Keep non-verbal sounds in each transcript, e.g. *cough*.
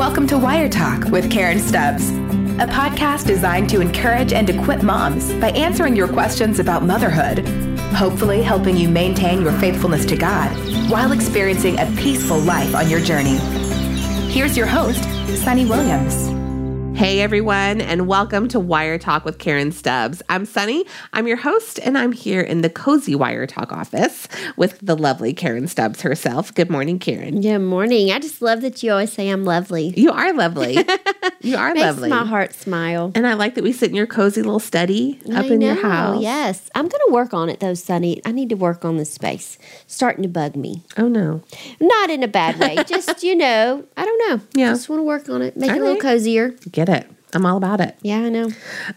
Welcome to Wire Talk with Karen Stubbs, a podcast designed to encourage and equip moms by answering your questions about motherhood, hopefully helping you maintain your faithfulness to God while experiencing a peaceful life on your journey. Here's your host, Sunny Williams. Hey everyone, and welcome to Wire Talk with Karen Stubbs. I'm Sunny. I'm your host, and I'm here in the cozy Wire Talk office with the lovely Karen Stubbs herself. Good morning, Karen. Good morning. I just love that you always say I'm lovely. You are lovely. *laughs* you are Makes lovely. my heart smile. And I like that we sit in your cozy little study up I in know, your house. Yes, I'm going to work on it though, Sunny. I need to work on this space. Starting to bug me. Oh no. Not in a bad way. *laughs* just you know, I don't know. Yeah. Just want to work on it. Make All it a little right. cozier. Get it. I'm all about it. Yeah, I know.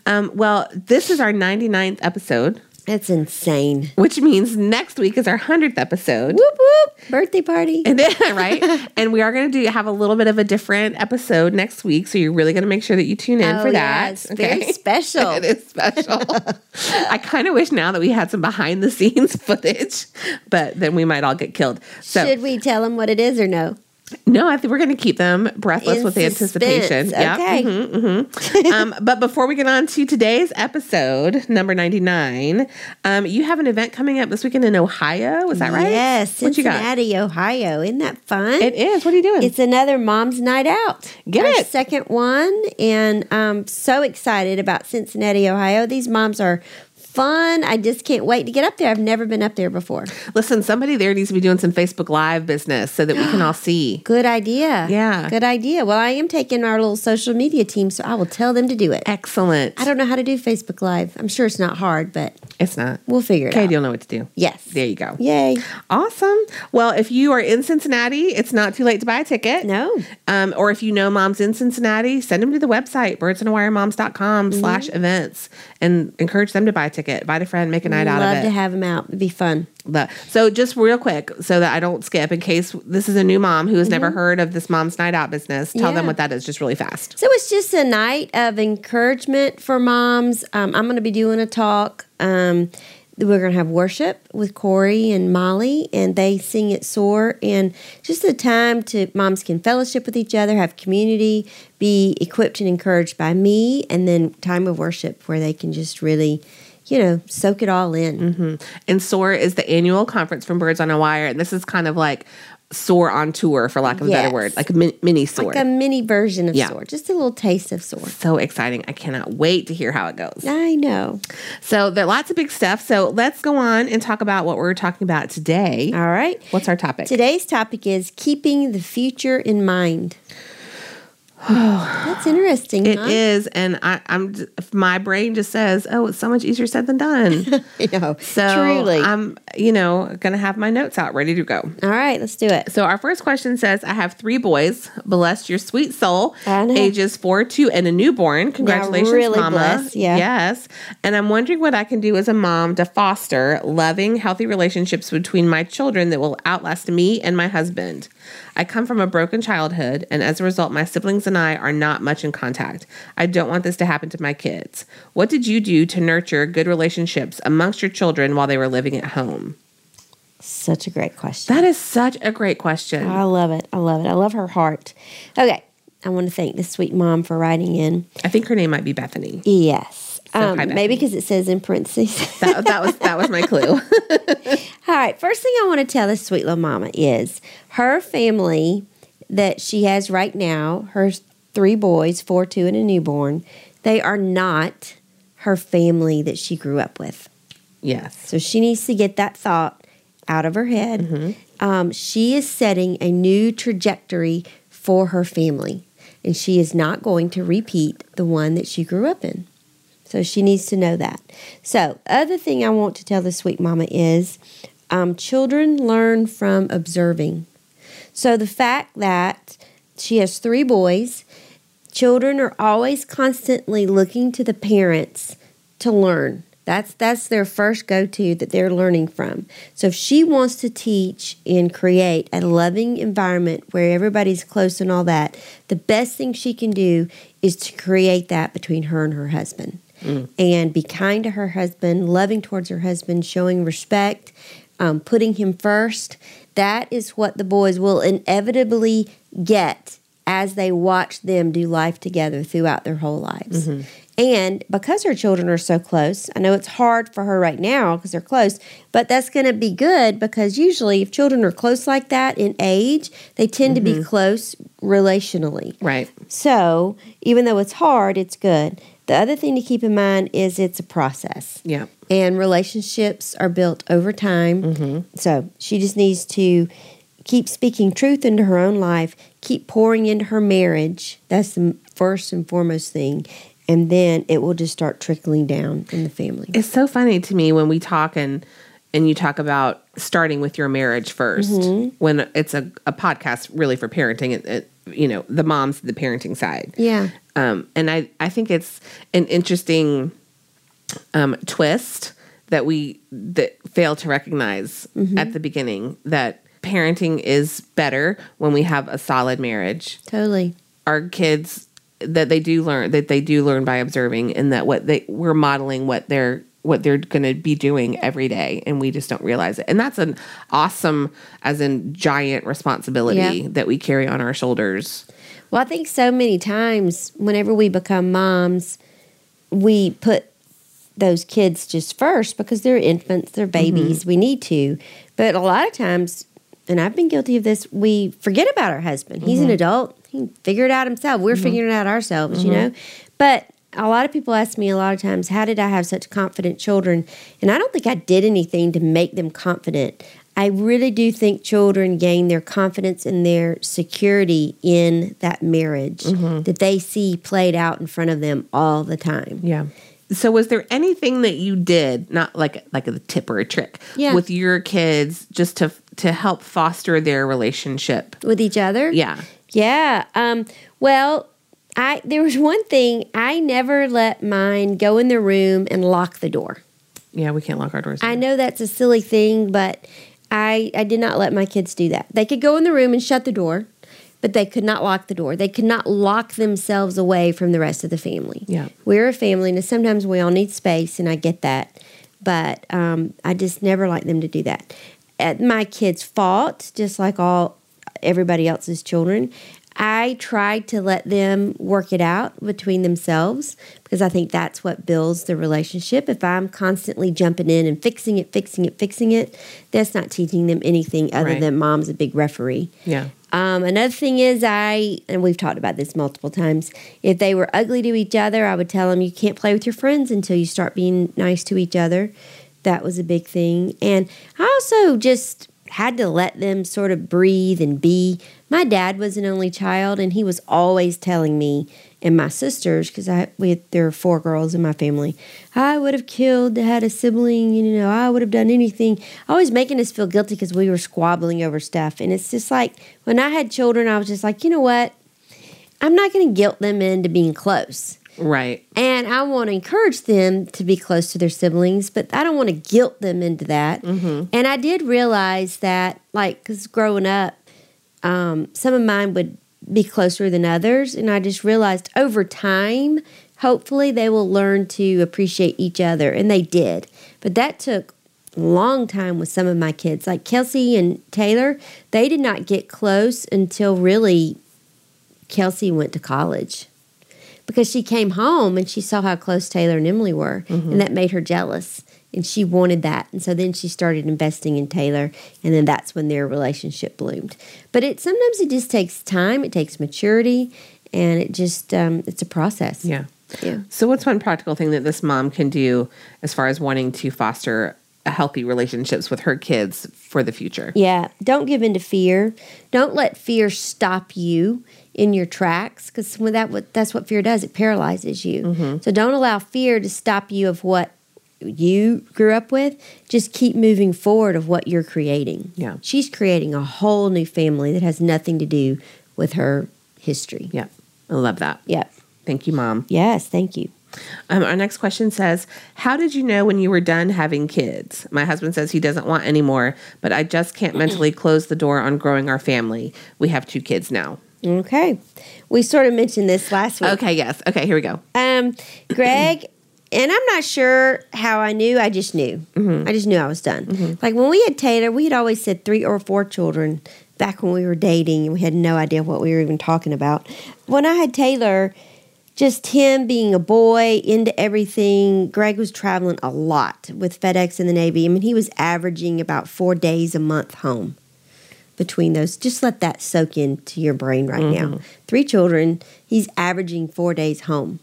Um, well, this is our 99th episode, That's insane. which means next week is our 100th episode. Whoop whoop! Birthday party. And then, *laughs* right? *laughs* and we are going to do have a little bit of a different episode next week, so you're really going to make sure that you tune in Oh, for that. yes. Very *laughs* special. it is special. I kind of wish now that we had some behind the scenes footage, but then we might all get killed. So Should we tell them what it is or no? No, I think we're going to keep them breathless In with suspense. anticipation. Yep. Okay. Mhm, mhm. um, *laughs* but before we get on to today's episode, number 99, um, you have an event coming up this weekend in Ohio. Is that right? Yes, What you got? Cincinnati, Ohio. Isn't that fun? It is. What are you doing? It's another mom's night out. Get Our it. second one, and I'm so excited about Cincinnati, Ohio. These moms are fun. I just can't wait to get up there. I've never been up there before. Listen, somebody there needs to be doing some Facebook Live business so that we can all *gasps* see. Good idea. Yeah. Good idea. Well, I am taking our little social media team, so I will tell them to do it. Excellent. I don't know how to do Facebook Live. I'm sure it's not hard, but It's not. we'll figure it out. Katie out. will know what to do. Yes. There you go. Yay. Awesome. Well, if you are in Cincinnati, it's not too late to buy a ticket. No. Um, or if you know moms in Cincinnati, send them to the website, birdsonawiremoms.com Mm-hmm. slash events and encourage them to buy a ticket. Invite a friend, make a night out of it. Love to have them out. It'd be fun. So just real quick, so that I don't skip, in case this is a new mom who has never heard of this mom's night out business, tell them Mm-hmm. What that is just really fast. So it's just a night of encouragement for moms. Um, I'm going to be doing a talk. Um, we're going to have worship with Corey and Molly, and they sing at SOAR. And just a time to moms can fellowship with each other, have community, be equipped and encouraged by me, and then time of worship where they can just really, you know, soak it all in. Mm-hmm. And SOAR is the annual conference from Birds on a Wire. And this is kind of like SOAR on tour, for lack of a better word, like a min- mini SOAR. Like a mini version of Yeah. SOAR, just a little taste of SOAR. so exciting. I cannot wait to hear how it goes. I know. So there are lots of big stuff. So let's go on and talk about what we're talking about today. All right. What's our topic? Today's topic is keeping the future in mind. *sighs* That's interesting. It huh? is, and I, I'm. My brain just says, "Oh, it's so much easier said than done." *laughs* I know. So Truly. I'm, you know, gonna have my notes out ready to go. All right, let's do it. So our first question says, "I have three boys. Bless your sweet soul. Ages four, two, and a newborn. Congratulations, really Mama. blessed, yeah. Yes. And I'm wondering what I can do as a mom to foster loving, healthy relationships between my children that will outlast me and my husband. I come from a broken childhood, and as a result, my siblings and I are not much in contact. I don't want this to happen to my kids. What did you do to nurture good relationships amongst your children while they were living at home?" Such a great question. That is such a great question. I love it. I love it. I love her heart. Okay, I want to thank this sweet mom for writing in. I think her name might be Bethany. Yes. Um, hi, maybe because it says in parentheses. *laughs* That, that was that was my clue. *laughs* All right. First thing I want to tell this sweet little mama is her family that she has right now, her three boys, four, two, and a newborn, they are not her family that she grew up with. yes. So she needs to get that thought out of her head. Um, she is setting a new trajectory for her family, and she is not going to repeat the one that she grew up in. So she needs to know that. So, other thing I want to tell the sweet mama is um, children learn from observing. So, the fact that she has three boys, children are always constantly looking to the parents to learn. That's that's their first go-to that they're learning from. So if she wants to teach and create a loving environment where everybody's close and all that, the best thing she can do is to create that between her and her husband. And be kind to her husband, loving towards her husband, showing respect, um, putting him first. That is what the boys will inevitably get as they watch them do life together throughout their whole lives. And because her children are so close, I know it's hard for her right now because they're close, but that's going to be good because usually if children are close like that in age, they tend to be close relationally. Right. So even though it's hard, it's good. The other thing to keep in mind is it's a process. Yeah. And relationships are built over time. Mm-hmm. So she just needs to keep speaking truth into her own life, keep pouring into her marriage. That's the first and foremost thing. And then it will just start trickling down in the family. It's so funny to me when we talk and and you talk about starting with your marriage 1st mm-hmm. when it's a, a podcast really for parenting it, it, you know the moms the parenting side Yeah. um, and I, I think it's an interesting um, twist that we that fail to recognize at the beginning that parenting is better when we have a solid marriage Totally. our kids that they do learn that they do learn by observing and that what they we're modeling what they're what they're going to be doing every day and we just don't realize it and that's an awesome as in giant responsibility Yeah. that we carry on our shoulders Well, I think so many times whenever we become moms, we put those kids just first because they're infants, they're mm-hmm. babies. We need to. But a lot of times, and I've been guilty of this, we forget about our husband. He's an mm-hmm. adult, he figured it out himself. We're mm-hmm. figuring it out ourselves, you know? But a lot of people ask me a lot of times, how did I have such confident children? And I don't think I did anything to make them confident. I really do think children gain their confidence and their security in that marriage that they see played out in front of them all the time. yeah so was there anything that you did not like like a tip or a trick Yeah. with your kids just to to help foster their relationship With each other? yeah Yeah. Um, well, I there was one thing I never let mine go in the room and lock the door. yeah we can't lock our doors I know that's a silly thing, but I I did not let my kids do that. They could go in the room and shut the door, but they could not lock the door. They could not lock themselves away from the rest of the family. Yeah. We're a family, and sometimes we all need space, and I get that. But um, I just never like them to do that. At my kids' fault, just like all everybody else's children. I tried to let them work it out between themselves because I think that's what builds the relationship. If I'm constantly jumping in and fixing it, fixing it, fixing it, that's not teaching them anything other Right. than mom's a big referee. yeah Um, another thing is, I, and we've talked about this multiple times, if they were ugly to each other, I would tell them you can't play with your friends until you start being nice to each other. That was a big thing. And I also just had to let them sort of breathe and be. My dad was an only child, and he was always telling me and my sisters, because I we there are four girls in my family, I would have killed to had a sibling. You know, I would have done anything. Always making us feel guilty because we were squabbling over stuff, and it's just like when I had children, I was just like, you know what, I'm not going to guilt them into being close. right And I want to encourage them to be close to their siblings, but I don't want to guilt them into that. Mm-hmm. And I did realize that, like, because growing up, um, some of mine would be closer than others. And I just realized over time, hopefully, they will learn to appreciate each other. And they did. But that took a long time with some of my kids. Like Kelsey and Taylor, they did not get close until really Kelsey went to college because she came home and she saw how close Taylor and Emily were, and that made her jealous. And she wanted that. And so then she started investing in Taylor, and then that's when their relationship bloomed. But it sometimes it just takes time, it takes maturity, and it just um, it's a process. yeah Yeah. So, what's one practical thing that this mom can do as far as wanting to foster a healthy relationships with her kids for the future? Yeah, don't give in to fear. Don't let fear stop you in your tracks because that what that's what fear does. It paralyzes you. So don't allow fear to stop you of what you grew up with. Just keep moving forward of what you're creating. Yeah. she's creating a whole new family that has nothing to do with her history. Yeah, I love that. Yep. Thank you, mom. Yes. Thank you. Um, our next question says, "How did you know when you were done having kids?" My husband says he doesn't want any more, but I just can't mentally *clears throat* close the door on growing our family. We have two kids now. Okay. We sort of mentioned this last week. Okay, yes. Okay, here we go. Um, Greg, and I'm not sure how I knew. I just knew. Mm-hmm. I just knew I was done. Mm-hmm. Like when we had Taylor, we had always said three or four children. back when we were dating and we had no idea what we were even talking about. When I had Taylor, just him being a boy into everything. Greg was traveling a lot with FedEx and the Navy. I mean, he was averaging about four days a month home between those. Just let that soak into your brain right now. Mm-hmm. Three children, he's averaging four days home.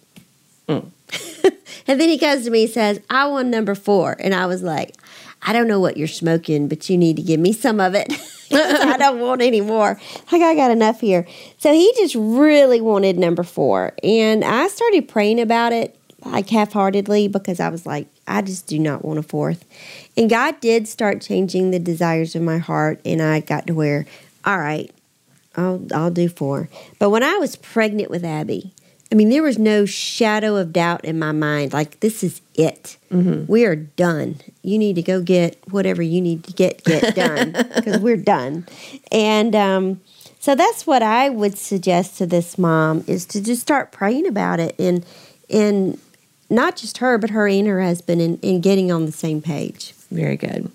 Mm. *laughs* and then he comes to me and says, I want number four. And I was like, I don't know what you're smoking, but you need to give me some of it. *laughs* I don't want any more. Like, I got enough here. So he just really wanted number four. And I started praying about it, like half heartedly, because I was like, I just do not want a fourth. And God did start changing the desires of my heart. And I got to where, all right, I'll, I'll do four. But when I was pregnant with Abby, I mean, there was no shadow of doubt in my mind. Like, this is it. We are done. You need to go get whatever you need to get get done *laughs* because we're done. And um, so that's what I would suggest to this mom is to just start praying about it and and not just her, but her and her husband, and, and getting on the same page. Very good.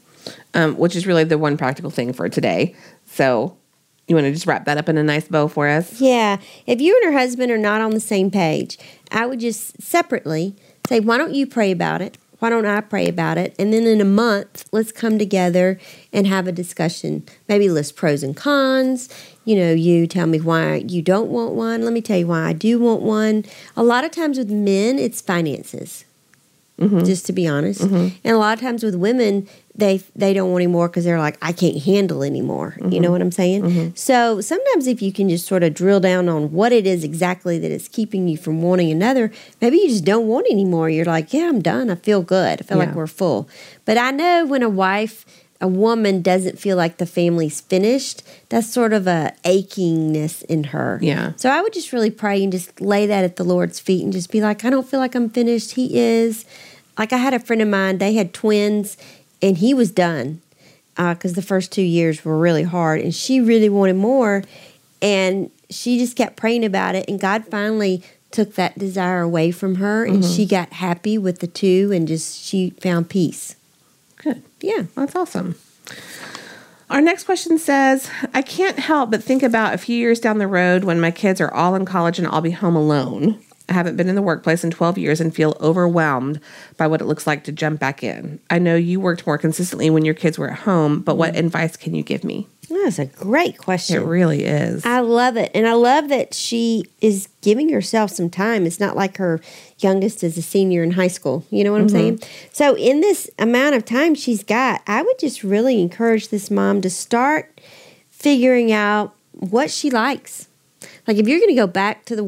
Um, which is really the one practical thing for today. So, you want to just wrap that up in a nice bow for us? Yeah. If you and her husband are not on the same page, I would just separately say, why don't you pray about it? Why don't I pray about it? And then in a month, let's come together and have a discussion. Maybe list pros and cons. You know, you tell me why you don't want one. Let me tell you why I do want one. A lot of times with men, it's finances. Mm-hmm. Just to be honest, mm-hmm. and a lot of times with women, they they don't want anymore because they're like, I can't handle anymore. You know mm-hmm. what I'm saying? Mm-hmm. So sometimes if you can just sort of drill down on what it is exactly that is keeping you from wanting another, maybe you just don't want anymore. You're like, yeah, I'm done. I feel good. I feel like we're full. But I know when a wife, a woman doesn't feel like the family's finished, that's sort of a achingness in her. Yeah. So I would just really pray and just lay that at the Lord's feet and just be like, I don't feel like I'm finished. He is. Like I had a friend of mine, they had twins, and he was done uh, because the first two years were really hard, and she really wanted more, and she just kept praying about it, and God finally took that desire away from her, and mm-hmm. she got happy with the two, and just she found peace. Good. Yeah. That's awesome. Our next question says I can't help but think about a few years down the road when my kids are all in college and I'll be home alone. I haven't been in the workplace in 12 years and feel overwhelmed by what it looks like to jump back in. I know you worked more consistently when your kids were at home, but what mm-hmm. advice can you give me? That's a great question. It really is. I love it. And I love that she is giving herself some time. It's not like her youngest is a senior in high school. You know what I'm mm-hmm. saying? So, in this amount of time she's got, I would just really encourage this mom to start figuring out what she likes. Like, if you're going to go back to the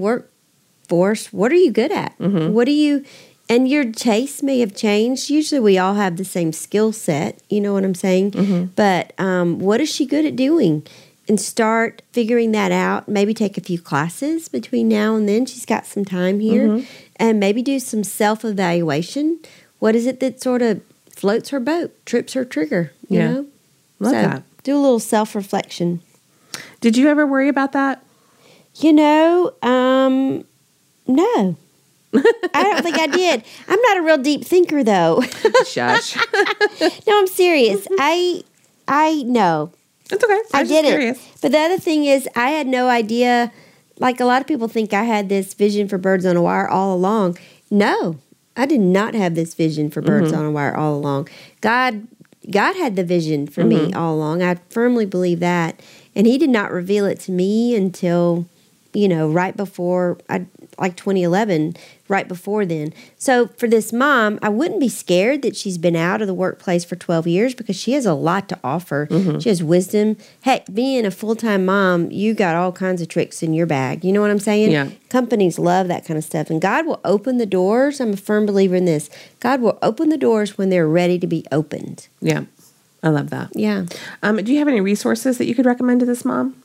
workforce, what are you good at? What do you. And your tastes may have changed. Usually, we all have the same skill set. You know what I'm saying? But um, what is she good at doing? And start figuring that out. Maybe take a few classes between now and then. She's got some time here. And maybe do some self evaluation. What is it that sort of floats her boat, trips her trigger? You Yeah. know? Love so that. do a little self reflection. Did you ever worry about that? You know, um, no. I don't think I did. I'm not a real deep thinker though. *laughs* Shush. no, I'm serious. I I know. It's okay. I, I just didn't. But the other thing is I had no idea like a lot of people think I had this vision for birds on a wire all along. No. I did not have this vision for birds mm-hmm. on a wire all along. God God had the vision for me mm-hmm. all along. I firmly believe that. And he did not reveal it to me until you know, right before I like 2011, right before then. So for this mom, I wouldn't be scared that she's been out of the workplace for 12 years because she has a lot to offer. Mm-hmm. She has wisdom. Heck, being a full-time mom, you got all kinds of tricks in your bag. You know what I'm saying? Yeah. Companies love that kind of stuff and God will open the doors. I'm a firm believer in this. God will open the doors when they're ready to be opened. Yeah. I love that. Yeah. Um, do you have any resources that you could recommend to this mom?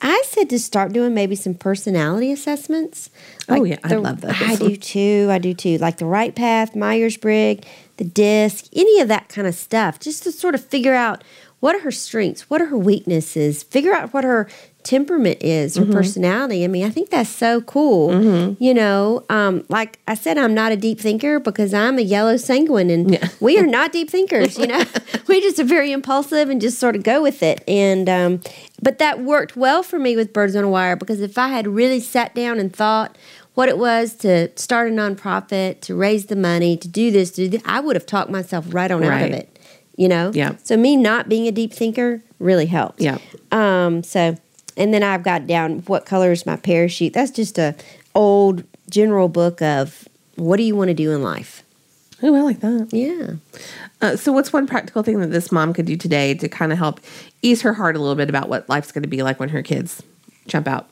I said to start doing maybe some personality assessments. Oh, yeah, I the- love those. I do too. I do too. Like the Right Path, Myers Briggs, the DISC, any of that kind of stuff, just to sort of figure out what are her strengths? What are her weaknesses? Figure out what her temperament is, her personality. I mean, I think that's so cool. You know, um, like I said, I'm not a deep thinker because I'm a yellow sanguine, and Yeah. we are not deep thinkers. You know, *laughs* *laughs* we just are very impulsive and just sort of go with it. And um, but that worked well for me with Birds on a Wire because if I had really sat down and thought what it was to start a nonprofit, to raise the money, to do this, to do that, I would have talked myself right on out of it. You know, Yeah. So me not being a deep thinker really helped. Yeah. Um, so, and then I've got down what color is my parachute. That's just a old general book of what do you want to do in life. Oh, I like that. Yeah. Uh, so, what's one practical thing that this mom could do today to kind of help ease her heart a little bit about what life's going to be like when her kids jump out?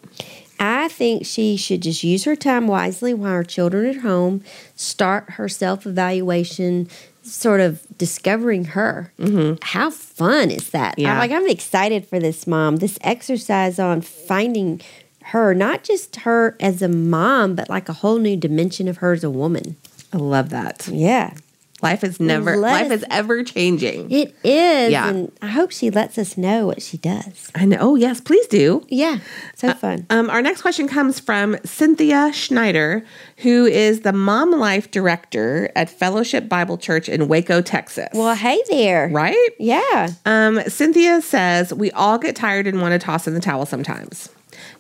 I think she should just use her time wisely while her children are at home, start her self evaluation, sort of discovering her. Mm-hmm. How fun is that? Yeah. I'm like, I'm excited for this mom, this exercise on finding her, not just her as a mom, but like a whole new dimension of her as a woman. I love that. Yeah. Life is never, Let life us- is ever changing. It is. Yeah. And I hope she lets us know what she does. I know. Oh, yes, please do. Yeah. So fun. Um, our next question comes from Cynthia Schneider, who is the Mom Life Director at Fellowship Bible Church in Waco, Texas. Well, hey there. right? Yeah. Um, Cynthia says, We all get tired and want to toss in the towel sometimes.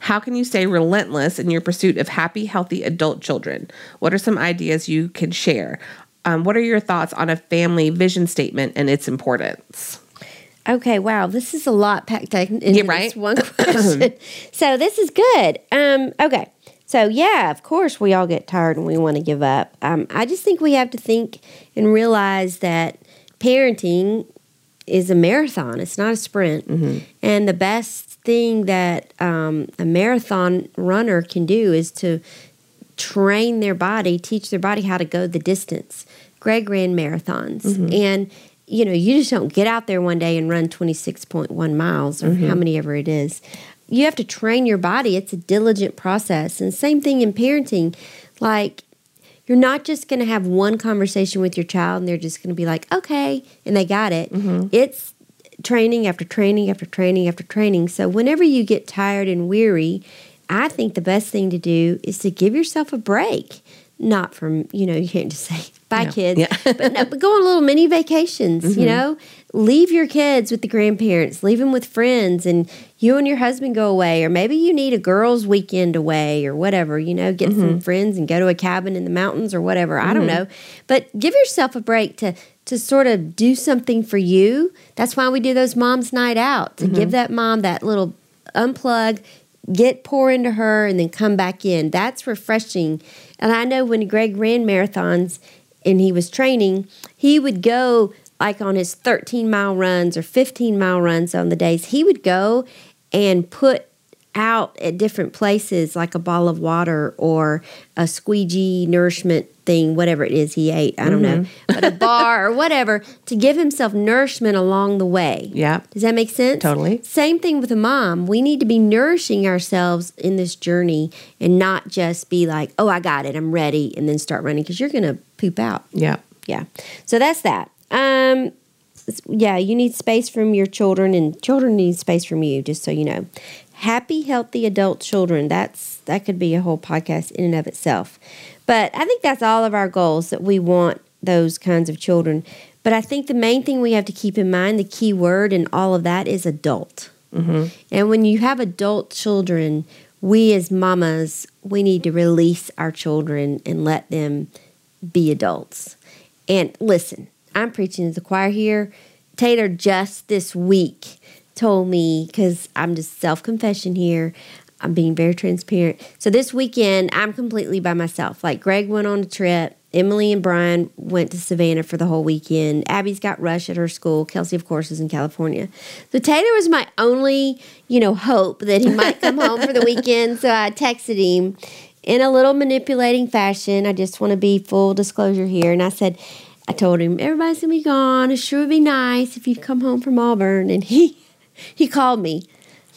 How can you stay relentless in your pursuit of happy, healthy adult children? What are some ideas you can share? Um, what are your thoughts on a family vision statement and its importance? Okay, wow, this is a lot packed into Yeah, this right? one *coughs* question. so this is good. Um, okay, so yeah, of course we all get tired and we want to give up. Um, I just think we have to think and realize that parenting is a marathon. It's not a sprint, and the best thing that um, a marathon runner can do is to train their body, teach their body how to go the distance. Greg ran marathons, mm-hmm. and you know, you just don't get out there one day and run 26.1 miles or mm-hmm. how many ever it is. You have to train your body. It's a diligent process. And same thing in parenting. Like, you're not just going to have one conversation with your child and they're just going to be like, okay, and they got it. Mm-hmm. It's training after training after training after training. So whenever you get tired and weary, I think the best thing to do is to give yourself a break. Not from, you know, you can't just say, *laughs* bye, Yeah. kids. Yeah. *laughs* but, no, but go on little mini vacations, you mm-hmm. know? Leave your kids with the grandparents, leave them with friends, and you and your husband go away. Or maybe you need a girls' weekend away or whatever, you know, get some mm-hmm. friends and go to a cabin in the mountains or whatever. I don't mm-hmm. know. But give yourself a break to to sort of do something for you. That's why we do those mom's night out to give that mom that little unplug, get pour into her, and then come back in. That's refreshing. And I know when Greg ran marathons and he was training, he would go like on his 13 mile runs or 15 mile runs on the days, he would go and put out at different places like a ball of water or a squeegee nourishment thing, whatever it is he ate. I don't know, but a bar or whatever to give himself nourishment along the way. Yeah. Does that make sense? Totally. Same thing with a mom. We need to be nourishing ourselves in this journey and not just be like, oh, I got it, I'm ready, and then start running because you're going to poop out. Yeah. Yeah. So that's that. Um, yeah, you need space from your children, and children need space from you. Just so you know, happy, healthy adult children. That's that could be a whole podcast in and of itself. But I think that's all of our goals that we want those kinds of children. But I think the main thing we have to keep in mind, the key word in all of that is adult. Mm-hmm. And when you have adult children, we as mamas, we need to release our children and let them be adults. And listen, I'm preaching to the choir here. Taylor just this week told me, because I'm just self confession here, I'm being very transparent. So this weekend, I'm completely by myself. Like Greg went on a trip. Emily and Brian went to Savannah for the whole weekend. Abby's got Rush at her school. Kelsey, of course, is in California. So Taylor was my only, you know, hope that he might come home for the *laughs* weekend. So I texted him in a little manipulating fashion. I just want to be full disclosure here. And I said, I told him, everybody's going to be gone. It sure would be nice if you'd come home from Auburn. And he, he called me.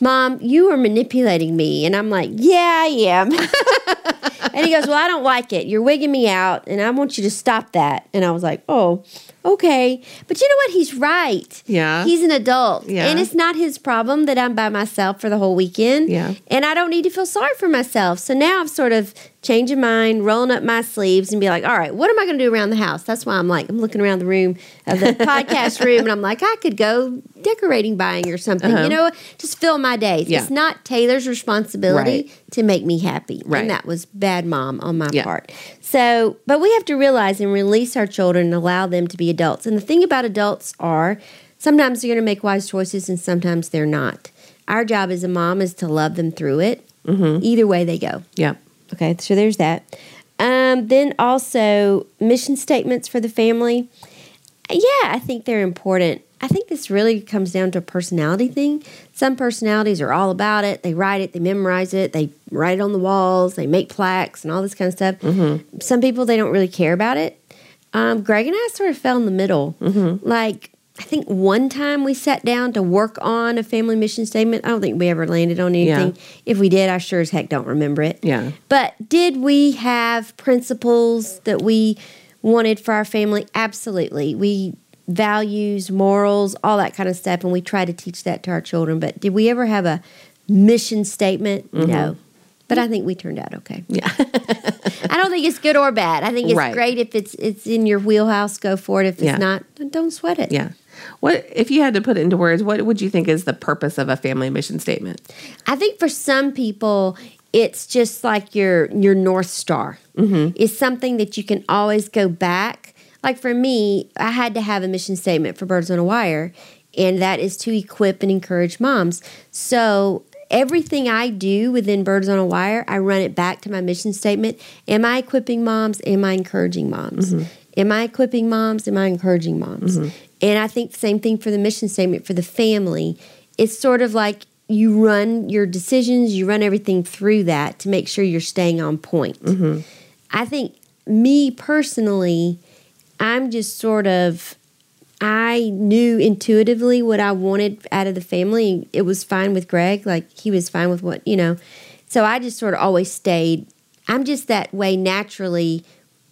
Mom, you are manipulating me. And I'm like, yeah, I am. *laughs* and he goes, Well, I don't like it. You're wigging me out, and I want you to stop that. And I was like, Oh, okay. But you know what? He's right. Yeah. He's an adult. Yeah. And it's not his problem that I'm by myself for the whole weekend. Yeah. And I don't need to feel sorry for myself. So now I've sort of changing mind, rolling up my sleeves, and be like, all right, what am I going to do around the house? That's why I'm like, I'm looking around the room of the *laughs* podcast room, and I'm like, I could go decorating buying or something. Uh-huh. You know, just fill my days. Yeah. It's not Taylor's responsibility Right. to make me happy. Right. And that was bad mom on my Yeah. part. So, but we have to realize and release our children and allow them to be adults. And the thing about adults are sometimes they're going to make wise choices and sometimes they're not. Our job as a mom is to love them through it. Mm-hmm. Either way they go. Yeah. Okay, so there's that. Um, then also mission statements for the family. Yeah, I think they're important. I think this really comes down to a personality thing. Some personalities are all about it. They write it, they memorize it, they write it on the walls, they make plaques and all this kind of stuff. Mm-hmm. Some people they don't really care about it. Um, Greg and I sort of fell in the middle. Mm-hmm. Like I think one time we sat down to work on a family mission statement. I don't think we ever landed on anything. If we did, I sure as heck don't remember it. Yeah. But did we have principles that we wanted for our family? Absolutely. We values, morals, all that kind of stuff, and we try to teach that to our children. But did we ever have a mission statement? No. But I think we turned out okay. Mm-hmm. Yeah. *laughs* I don't think it's good or bad. I think it's Right. great if it's it's in your wheelhouse, go for it. If it's Yeah. not, don't sweat it. yeah. What if you had to put it into words? What would you think is the purpose of a family mission statement? I think for some people, it's just like your your north star. Mm-hmm. It's something that you can always go back. Like for me, I had to have a mission statement for Birds on a Wire, and that is to equip and encourage moms. So everything I do within Birds on a Wire, I run it back to my mission statement. Am I equipping moms? Am I encouraging moms? Am I equipping moms? Am I encouraging moms? And I think the same thing for the mission statement for the family. It's sort of like you run your decisions, you run everything through that to make sure you're staying on point. Mm-hmm. I think me personally, I'm just sort of I knew intuitively what I wanted out of the family. It was fine with Greg, like he was fine with what, you know. So I just sort of always stayed. I'm just that way naturally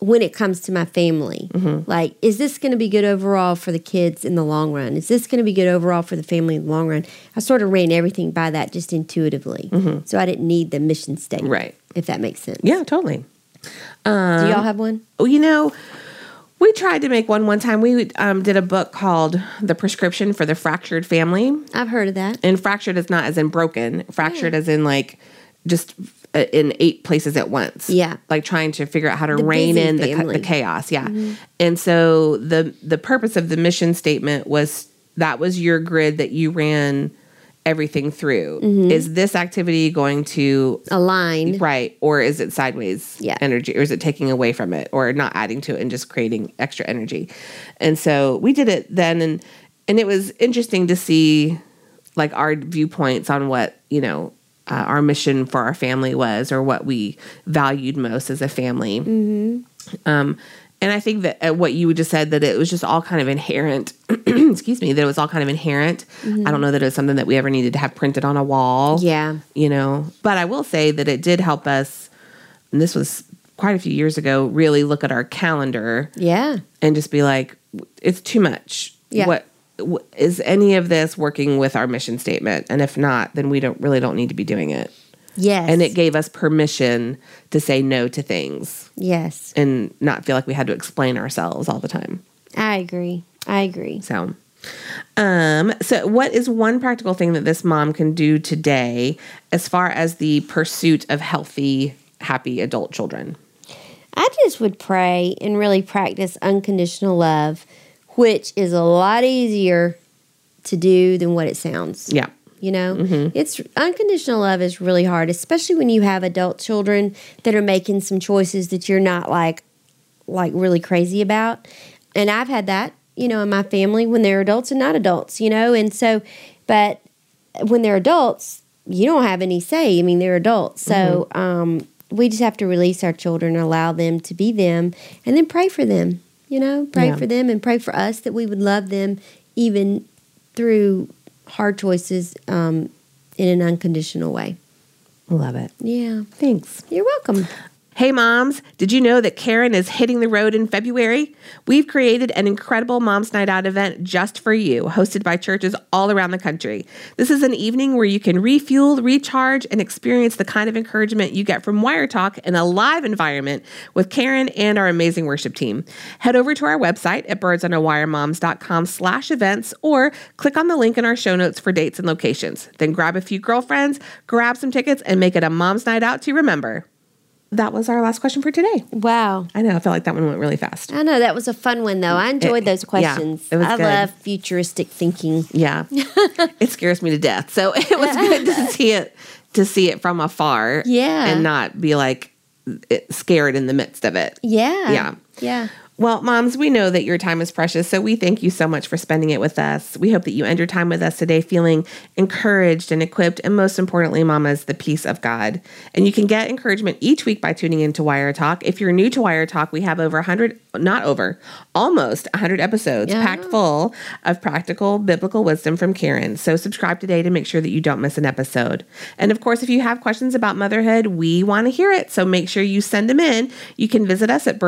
when it comes to my family. Mm-hmm. Like, is this going to be good overall for the kids in the long run? Is this going to be good overall for the family in the long run? I sort of ran everything by that just intuitively. Mm-hmm. So I didn't need the mission statement. Right. If that makes sense. Yeah, totally. Um, Do y'all have one? Well, you know, we tried to make one one time. We um, did a book called "The Prescription for the Fractured Family," I've heard of that. and fractured is not as in broken. Fractured as in like just Uh, in eight places at once. Yeah. like trying to figure out how to The rein in the, the chaos. Yeah, mm-hmm. and so the the purpose of the mission statement was that was your grid that you ran everything through. Mm-hmm. Is this activity going to Align. Right. Or is it sideways Yeah. energy? Or is it taking away from it or not adding to it and just creating extra energy? And so we did it then and and it was interesting to see like our viewpoints on what, you know, uh, our mission for our family was or what we valued most as a family. Um, and I think that uh, what you just said that it was just all kind of inherent. *clears throat* excuse me, that it was all kind of inherent. I don't know that it was something that we ever needed to have printed on a wall Yeah. you know. But I will say that it did help us, and this was quite a few years ago, really look at our calendar Yeah. and just be like, it's too much. Yeah. What wh- is any of this working with our mission statement? And if not, then we don't really don't need to be doing it. Yes. And it gave us permission to say no to things Yes. and not feel like we had to explain ourselves all the time. I agree. I agree. So, um, so what is one practical thing that this mom can do today as far as the pursuit of healthy, happy adult children? I just would pray and really practice unconditional love, which is a lot easier to do than what it sounds. Yeah. You know, it's unconditional love is really hard, especially when you have adult children that are making some choices that you're not like, like really crazy about. And I've had that, you know, in my family when they're adults and not adults, you know, and so, but when they're adults, you don't have any say. I mean, they're adults, so um, we just have to release our children, and allow them to be them, and then pray for them. You know, pray Yeah. for them and pray for us that we would love them even through hard choices um, in an unconditional way. Love it. Yeah, Thanks. you're welcome. Hey moms, did you know that Karen is hitting the road in February? We've created an incredible Moms Night Out event just for you, hosted by churches all around the country. This is an evening where you can refuel, recharge, and experience the kind of encouragement you get from Wire Talk in a live environment with Karen and our amazing worship team. Head over to our website at birdsonawiremoms.com slash events or click on the link in our show notes for dates and locations. Then grab a few girlfriends, grab some tickets, and make it a Moms Night Out to remember that was our last question for today. Wow. I know. I felt like that one went really fast. I know. That was a fun one, though. I enjoyed It- those questions. yeah, it was I good. love futuristic thinking. Yeah. *laughs* it scares me to death. So *laughs* it was good to see it to see it from afar. Yeah. And not be like scared in the midst of it. Yeah. Yeah. Yeah. Well, moms, we know that your time is precious, so we thank you so much for spending it with us. We hope that you end your time with us today feeling encouraged and equipped, and most importantly, mamas, the peace of God. And you can get encouragement each week by tuning into Wire Talk. If you're new to Wire Talk, we have over 100, not over, almost 100 episodes Yeah. packed full of practical biblical wisdom from Karen. So subscribe today to make sure that you don't miss an episode. And of course, if you have questions about motherhood, we want to hear it. So make sure you send them in. You can visit us at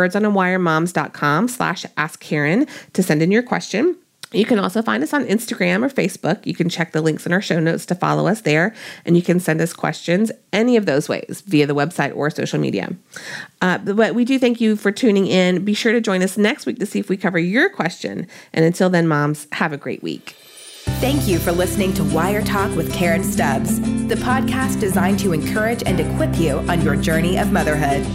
birdsonawiremoms.com slash ask Karen to send in your question. You can also find us on Instagram or Facebook. You can check the links in our show notes to follow us there, and you can send us questions any of those ways via the website or social media. Uh, but we do thank you for tuning in. Be sure to join us next week to see if we cover your question. And until then, moms, have a great week. Thank you for listening to Wire Talk with Karen Stubbs, the podcast designed to encourage and equip you on your journey of motherhood.